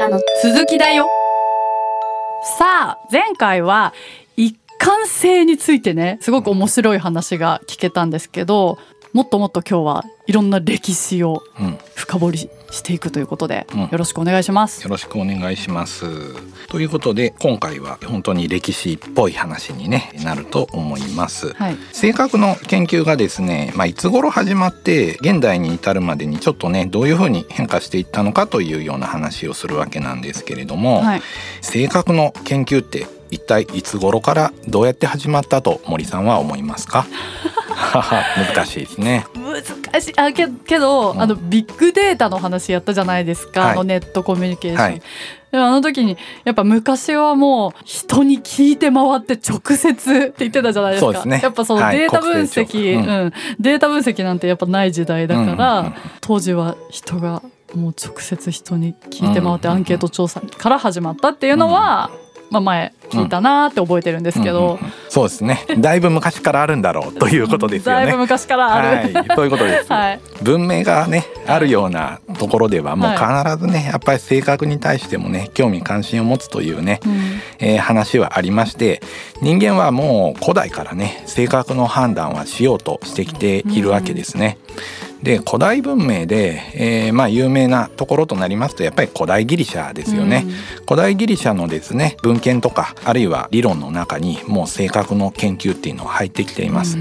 からの続きだよ。さあ前回は一貫性についてねすごく面白い話が聞けたんですけどもっともっと今日はいろんな歴史をうん、深掘りしていくということで、うんよろしくお願いします。よろしくお願いします。ということで今回は本当に歴史っぽい話に、ね、なると思います。はい、性格の研究がですね、まあ、いつ頃始まって現代に至るまでにちょっとねどういうふうに変化していったのかというような話をするわけなんですけれども、はい、性格の研究って一体いつ頃からどうやって始まったと森さんは思いますか？難しいですね。難しい。あけけど、うん。あのビッグデータの話やったじゃないですか、はい。あのネットコミュニケーション。はい。でもあの時にやっぱ昔はもう人に聞いて回って直接 って言ってたじゃないですか。ね。やっぱそのはい。データ分国勢調析、査うん。データ分析なんてやっぱない時代だから、うんうんうん当時は人がもう直接人に聞いて回ってうんうんうんアンケート調査から始まったっていうのは、まあ前聞いたなーって覚えてるんですけど、うんうんうん。そうですね。だいぶ昔からあるんだろうということですよね。だいぶ。昔からある。はい、そういうことです。はい。文明がねあるようなところではもう必ずねやっぱり性格に対してもね興味関心を持つというね、うん。えー話はありまして人間はもう古代からね性格の判断はしようとしてきているわけですね。で古代文明で、えーまあ有名なところとなりますとやっぱり古代ギリシャですよね。古代ギリシャのですね文献とかあるいは理論の中にもう性格の研究っていうのは入ってきています。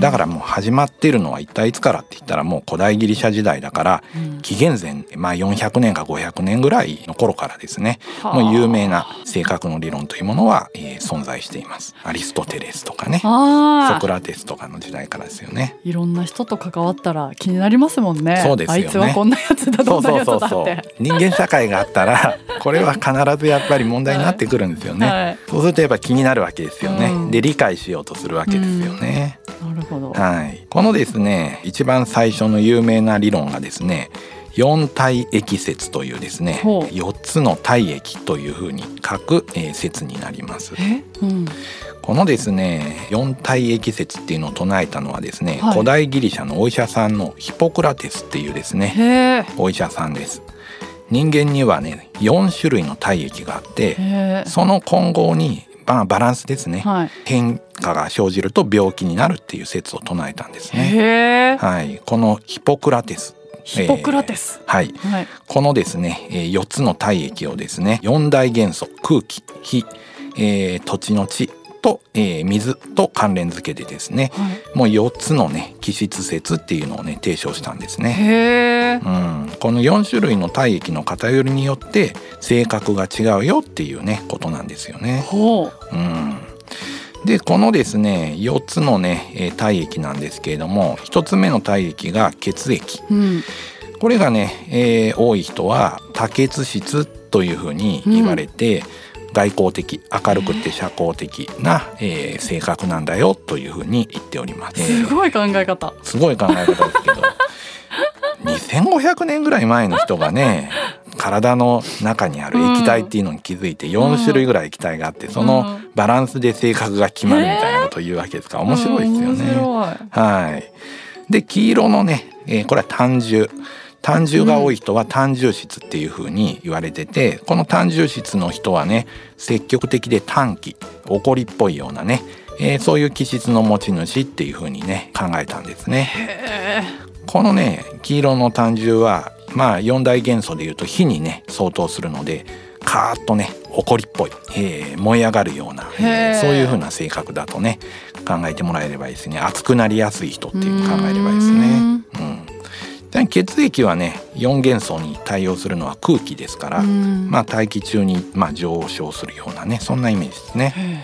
だからもう始まっているのは一体いつからって言ったらもう古代ギリシャ時代だからうん紀元前、まあ、400年か500年ぐらいの頃からですねはあもう有名な性格の理論というものは、えー存在しています。アリストテレスとかねソクラテスとかの時代からですよね。いろんな人と関わったら気になりますもんね。そうですよねあいつはこんなやつだどんなやつだって。人間社会があったらこれは必ずやっぱり問題になってくるんですよね。はいそうするとやっぱ気になるわけですよね。うんで理解しようとするわけですよね。なるほど。はい、このですね一番最初の有名な理論がですね四体液説というですねほう。4つの体液というふうに書く、えー説になります。え、うん、このですね四体液説っていうのを唱えたのはですね、はい。古代ギリシャのお医者さんのヒポクラテスっていうですねお医者さんです。人間にはね4種類の体液があってその混合に、まあ、バランスですね、はい。変化が生じると病気になるっていう説を唱えたんですね。はい、このヒポクラテス。ヒポクラテス。えーはい、はい。このですね、えー、4つの体液をですね4大元素空気火、えー土地の地と、えー水と関連付けでですねはい。もう4つのね気質説っていうのをね提唱したんですね。うん、この4種類の体液の偏りによって性格が違うよっていうねことなんですよね。ほうん、でこのですね4つのねえー体液なんですけれども1つ目の体液が血液う。うん。これがね、えー多い人は多血質というふうに言われて、外交的明るくて社交的な、えー性格なんだよというふうに言っております。すごい考え方。すごい考え方ですけど 2500年ぐらい前の人がね体の中にある液体っていうのに気づいて4種類ぐらい液体があってそのバランスで性格が決まるみたいなことを言うわけですから面白いですよ面ね。白はい。で黄色のね、えーこれは単重単重が多い人は単重質っていう風に言われてて、この単重質の人はね積極的で短気怒りっぽいようなね、えーそういう気質の持ち主っていう風にね考えたんですね。このね黄色の単重はまあ四大元素でいうと火にね相当するのでカーッとね怒りっぽい、えー燃え上がるような、そういう風な性格だとね考えてもらえればいいですね熱くなりやすい人っていう考えればいいですね。血液はね4元素に対応するのは空気ですから、うんまあ大気中に、まあ、上昇するようなねそんなイメージですね。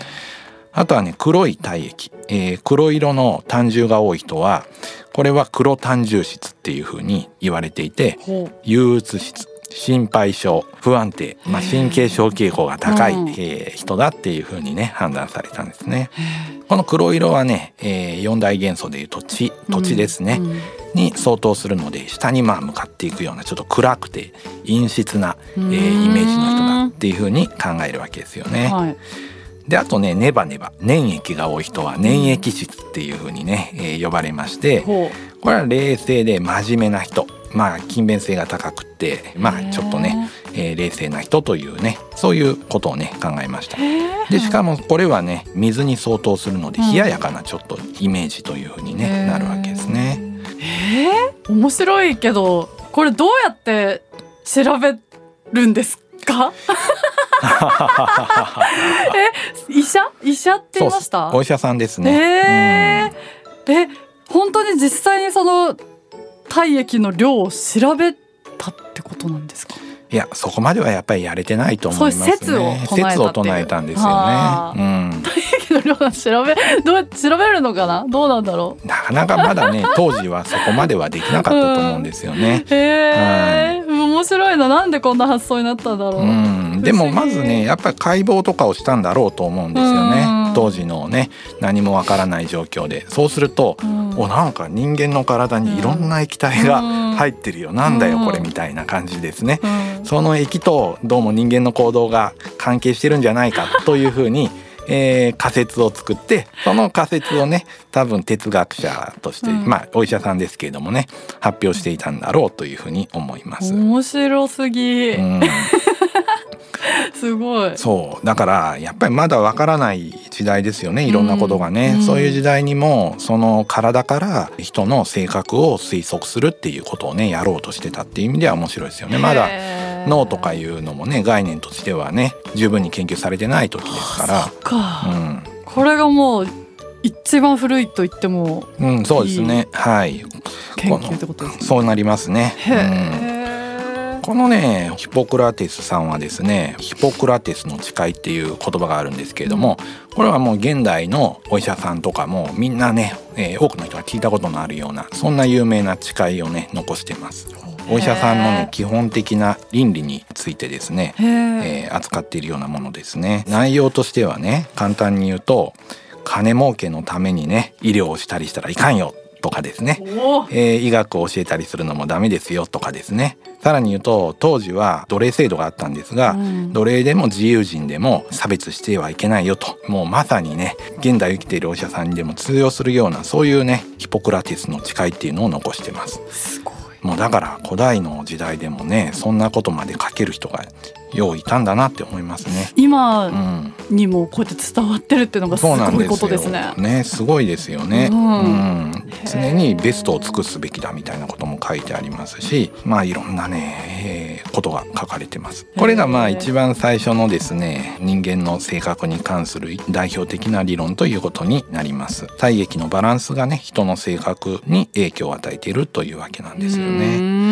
あとはね黒い体液、えー黒色の単重が多い人はこれは黒単重質っていう風に言われていて。憂鬱質心配性不安定、まあ、神経症傾向が高い、うん。えー人だっていう風にね判断されたんですね。へこの黒色はね、えー、4大元素でいうと地土地ですね、うん。に相当するので下にまあ向かっていくようなちょっと暗くて陰湿な、えイメージの人だっていう風に考えるわけですよね。はい。であとねネバネバ粘液が多い人は粘液質っていう風にね、えー呼ばれましてほこれは冷静で真面目な人まあ勤勉性が高くってまあちょっとね、えー、冷静な人というねそういうことをね考えました。でしかもこれはね水に相当するので冷ややかなちょっとイメージというふうに、ね、なるわけですね。えー、面白いけどこれどうやって調べるんですか？え医者？医者って言いました？お医者さんですね。えー、え本当に実際にその体液の量を調べたってことなんですか？いやそこまではやっぱりやれてないと思いますね。説を説を唱えたんですよね。うん。体液の量調べ どう調べるのかな？どうなんだろう？なかなかまだね 当時はそこまではできなかったと思うんですよね。へえ、はい、面白いななんでこんな発想になったんだろう？うん。でもまずねやっぱり解剖とかをしたんだろうと思うんですよね。当時のね何もわからない状況で。そうすると、うん、おなんか人間の体にいろんな液体が入ってるよ、うん、なんだよこれみたいな感じですね、うん、その液とどうも人間の行動が関係してるんじゃないか というふうにえー、仮説を作ってその仮説をね多分哲学者として、うん、まあお医者さんですけれどもね発表していたんだろうというふうに思います。面白すぎ、うん。すごい。そう。だからやっぱりまだわからない時代ですよねいろんなことがね、うん、そういう時代にもその体から人の性格を推測するっていうことをねやろうとしてたっていう意味では面白いですよねまだ脳とかいうのもね概念としてはね十分に研究されてない時ですから。うん、これがもう一番古いと言ってもうん、そうですね。はい。研究ってことですね。そうなりますね。うんこのねヒポクラテスさんはですねヒポクラテスの誓いっていう言葉があるんですけれどもこれはもう現代のお医者さんとかもみんなね、えー、多くの人が聞いたことのあるようなそんな有名な誓いをね残してます。お医者さんのね基本的な倫理についてですね、えー、扱っているようなものですね。内容としてはね簡単に言うと金儲けのためにね医療をしたりしたらいかんよとかですね、えー、医学を教えたりするのもダメですよとかですね。さらに言うと当時は奴隷制度があったんですが、うん、奴隷でも自由人でも差別してはいけないよと。もうまさにね現代生きているお医者さんにでも通用するようなそういうねヒポクラテスの誓いっていうのを残してます。すもうだから古代の時代でもねそんなことまで書ける人がよういたんだなって思いますね。今にもこうやって伝わってるっていうのがすごいことですね。すねすごいですよね、うん、うん、常にベストを尽くすべきだみたいなことも書いてありますし、まあいろんなね、えー、ことが書かれてます。これがまあ一番最初のですね人間の性格に関する代表的な理論ということになります。体液のバランスがね人の性格に影響を与えているというわけなんですよね。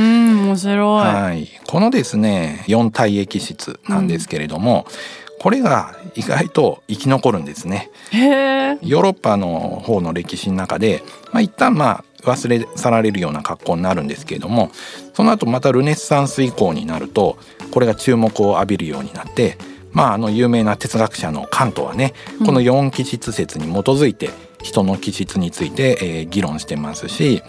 面白い。はい。このですね四体液質なんですけれども、うん、これが意外と生き残るんですね。ヨーロッパの方の歴史の中で、まあ、一旦まあ忘れ去られるような格好になるんですけれどもその後またルネッサンス以降になるとこれが注目を浴びるようになってまああの有名な哲学者のカントはねこの四気質説に基づいて、うん人の気質について、えー、議論してますし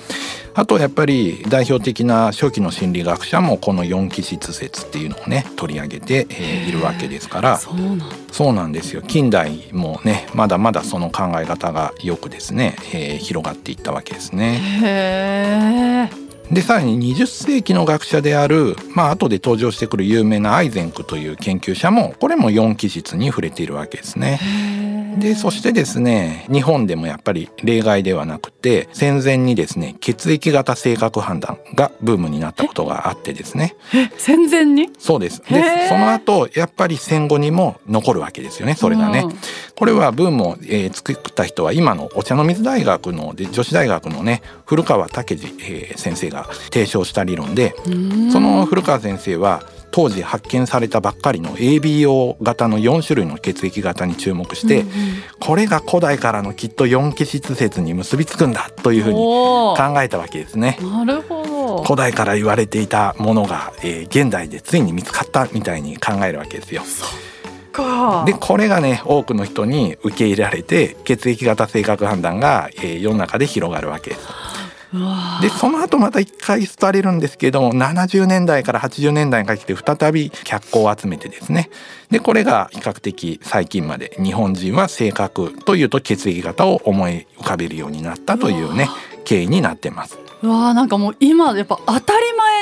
あとやっぱり代表的な初期の心理学者もこの四気質説っていうのをね取り上げて、えー、いるわけですから。そうなんですよ。近代もねまだまだその考え方がよくですね、えー、広がっていったわけですね。でさらに20世紀の学者であるまあ後で登場してくる有名なアイゼンクという研究者もこれも四気質に触れているわけですね。でそしてですね日本でもやっぱり例外ではなくて戦前にですね血液型性格判断がブームになったことがあってですね。戦前に？そうです。でその後やっぱり戦後にも残るわけですよねそれがね、これはブームを、えー、作った人は今のお茶の水大学ので女子大学のね古川武二、えー、先生が提唱した理論でその古川先生は当時発見されたばっかりの ABO 型の4種類の血液型に注目して、うんうん、これが古代からのきっと4気質説に結びつくんだというふうに考えたわけですね。なるほど古代から言われていたものが、えー、現代でついに見つかったみたいに考えるわけですよ。でこれがね多くの人に受け入れられて血液型性格判断が、えー、世の中で広がるわけです。でその後また一回廃れるんですけども70年代から80年代にかけて再び脚光を集めてですね。でこれが比較的最近まで日本人は性格というと血液型を思い浮かべるようになったというね経緯になってます。うわーなんかもう今やっぱ当たり前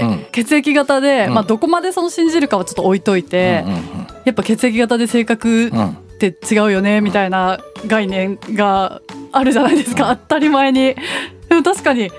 うん。に血液型で、うん。まあどこまでその信じるかはちょっと置いといて、うんうん。やっぱ血液型で性格って違うよねみたいな概念があるじゃないですか、うん。当たり前にで も確かに。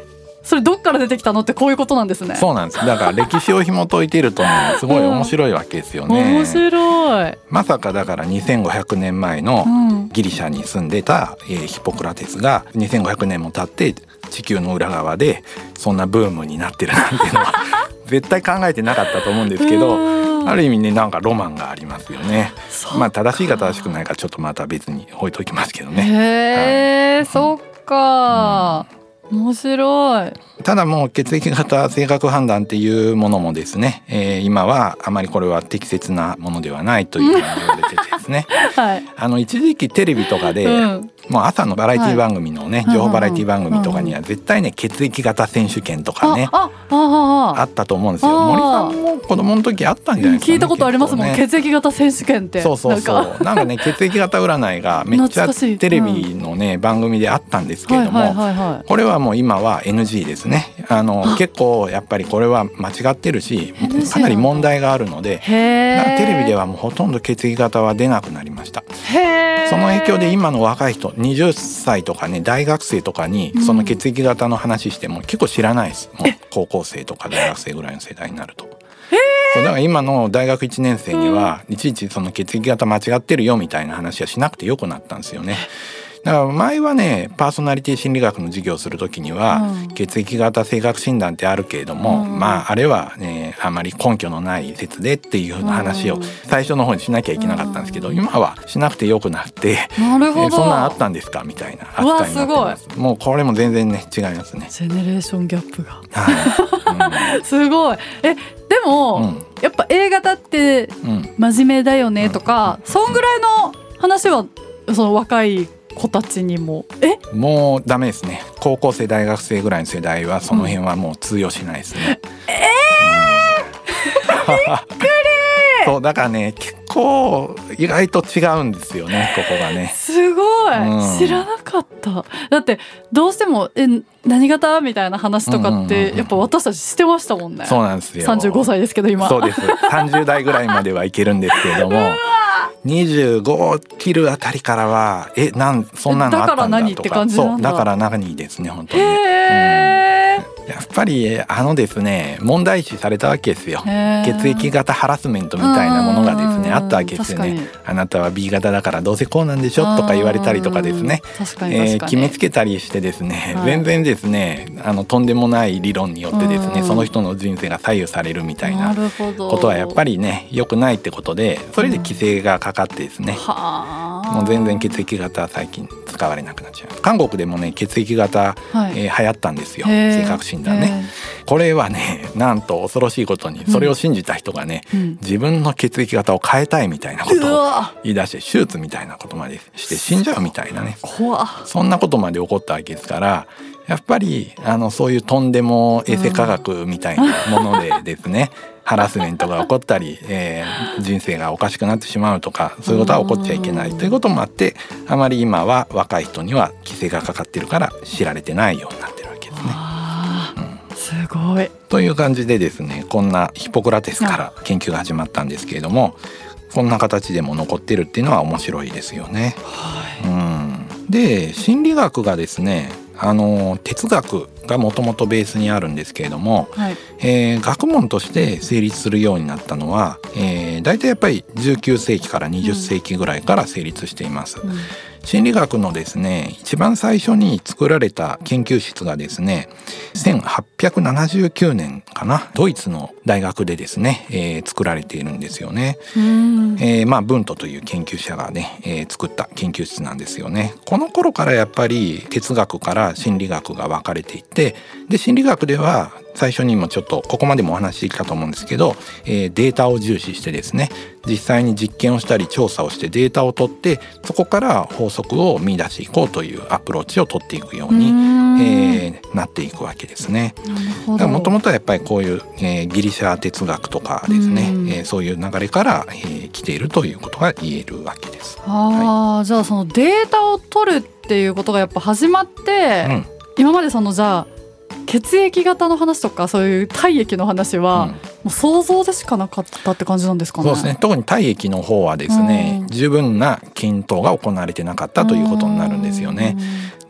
それどっから出てきたのってこういうことなんですね。そうなんです。だから歴史を紐解いてるとね すごい面白いわけですよね。面白い、まさかだから2500年前のうん、ギリシャに住んでた、えーヒポクラテスが2500年も経って地球の裏側でそんなブームになってるなんていうのは 絶対考えてなかったと思うんですけどうん。ある意味ねなんかロマンがありますよね。まあ正しいか正しくないかちょっとまた別に置いときますけどね。へえ、そっか、面白い。ただもう血液型性格判断っていうものもですね、えー今はあまりこれは適切なものではないというふうに言われててですね。はい、あの一時期テレビとかで、うんもう朝のバラエティ番組のね、はい。情報バラエティ番組とかには絶対ね血液型選手権とかねあったと思うんですよ。森さんも子供の時あったんじゃないですか、ね、聞いたことありますもん、ね。血液型選手権って。そうそうそなんか。うなんかね血液型占いがめっちゃテレビのね、番組であったんですけれども、これはもう今は NG ですね。あの結構やっぱりこれは間違ってるしかなり問題があるのでテレビではもうほとんど血液型は出なくなりました。その影響で今の若い人20歳とかね大学生とかにうんその血液型の話しても結構知らないです。もう高校生とか大学生ぐらいの世代になると。そうだから今の大学1年生にはいちいちその血液型間違ってるよみたいな話はしなくてよくなったんですよね。だから前はねパーソナリティ心理学の授業をする時には、うん。血液型性格診断ってあるけれども、うん。まああれはねあまり根拠のない説でっていうふうな話をうん。最初の方にしなきゃいけなかったんですけど、うん。今はしなくてよくなって。なるほど、えそんなんあったんですかみたいなうわ扱いになってます。もうこれも全然ね違いますね。ジェネレーションギャップが。は すごい。えでも、うん。やっぱ A 型ってい、うん。うん真面目だよねとか、そんぐらいの話はその若い子たちにも。え？もうダメですね。高校生大学生ぐらいの世代はその辺はもう通用しないですね、え そうだからね結構意外と違うんですよねここがね。すごい、うん。知らなかった。だってどうしても「え何型?」みたいな話とかっうんうんうんうん。てやっぱ私たちしてましたもんね、そうなんですよ。35歳ですけど今。そうです。30代ぐらいまではいけるんですけれども 25切るあたりからはえなんそんなのあったんだとか。だから何って感じなんだ。そうだから何ですね本当に。へね、え、やっぱりあのですね問題視されたわけですよ。血液型ハラスメントみたいなものがですねうんあったわけですよね。確あなたは B 型だからどうせこうなんでしょとか言われたりとかですね。えー決めつけたりしてですね、はい。全然ですねあのとんでもない理論によってですね、うん。その人の人生が左右されるみたいなことはやっぱりね良くないってことでそれで規制がかかってですね、はあもう全然血液型は最近使われなくなっちゃう。韓国でもね血液型、はい。えー流行ったんですよ。性格診断ね。これはね なんと恐ろしいことにそれを信じた人がね、うん。自分の血液型を変えたいみたいなこうとをわ。言い出して手術みたいなことまでして死んじゃうみたいなね。そんなことまで起こったわけですからやっぱりあのそういうとんでも衛生科学みたいなものでですね、ハラスメントが起こったり、えー人生がおかしくなってしまうとかそういうことは起こっちゃいけない。ということもあってあまり今は若い人には規制がかかってるから知られてないようになってるわけですね。すごい。という感じでですねこんなヒポクラテスから研究が始まったんですけれどもこんな形でも残ってるっていうのは面白いですよね。はうん、で心理学がですねあの哲学がもともとベースにあるんですけれども、いはいえー学問として成立するようになったのは、えー、大体やっぱり19世紀から20世紀ぐらいから成立しています。うん心理学のですね一番最初に作られた研究室がですね1879年かなドイツの大学でですね、えー作られているんですよね。うんえーまあブントという研究者がね、えー作った研究室なんですよね。この頃からやっぱり哲学から心理学が分かれていってで心理学では最初にもちょっとここまでもお話ししてきたと思うんですけど、えーデータを重視してですね実際に実験をしたり調査をしてデータを取ってそこから法則を見出していこうというアプローチを取っていくように、えーなっていくわけですね。もともとはやっぱりこういう、えーギリシャ哲学とかですね、うんえーそういう流れから、えー来ているということが言えるわけです。あーじゃあそのデータを取るっていうことがやっぱ始まって、うん今までそのじゃあ血液型の話とかそういう体液の話は、うんもう想像でしかなかったって感じなんですかね。そうですね特に体液の方はですね、うん十分な均等が行われてなかったということになるんですよね。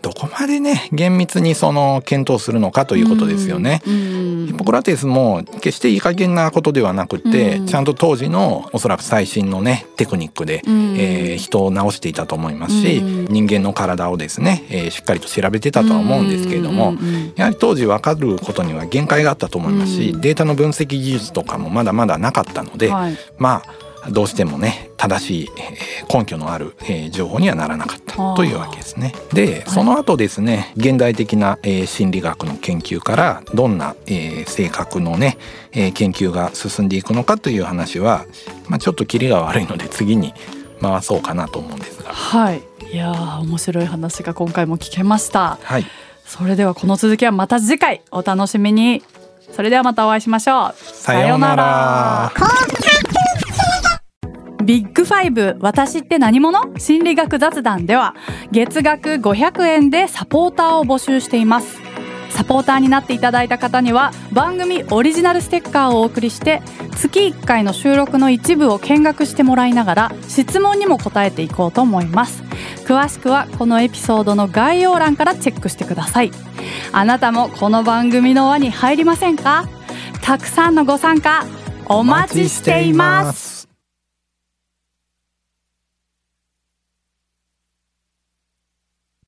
どこまでね厳密にその検討するのかということですよね。ヒポクラテスも決していい加減なことではなくて、うん。ちゃんと当時のおそらく最新のねテクニックで、うん。えー人を治していたと思いますし、うん。人間の体をですね、えーしっかりと調べてたとは思うんですけれども、やはり当時分かることには限界があったと思いますし、うん。データの分析技術とかもまだまだなかったので、はい。まあどうしてもね正しい、えー根拠のある、えー情報にはならなかったというわけですね。でその後ですね現代的な、えー心理学の研究からどんな、えー性格のね、えー研究が進んでいくのかという話は、まあ、ちょっとキリが悪いので次に回そうかなと思うんですが。はい。いやー面白い話が今回も聞けました。はい、それではこの続きはまた次回お楽しみに。それではまたお会いしましょう。さようなら。ビッグファイブ私って何者？心理学雑談では月額500円でサポーターを募集しています。サポーターになっていただいた方には番組オリジナルステッカーをお送りして月1回の収録の一部を見学してもらいながら質問にも答えていこうと思います。詳しくはこのエピソードの概要欄からチェックしてください。あなたもこの番組の輪に入りませんか？たくさんのご参加お待ちしています。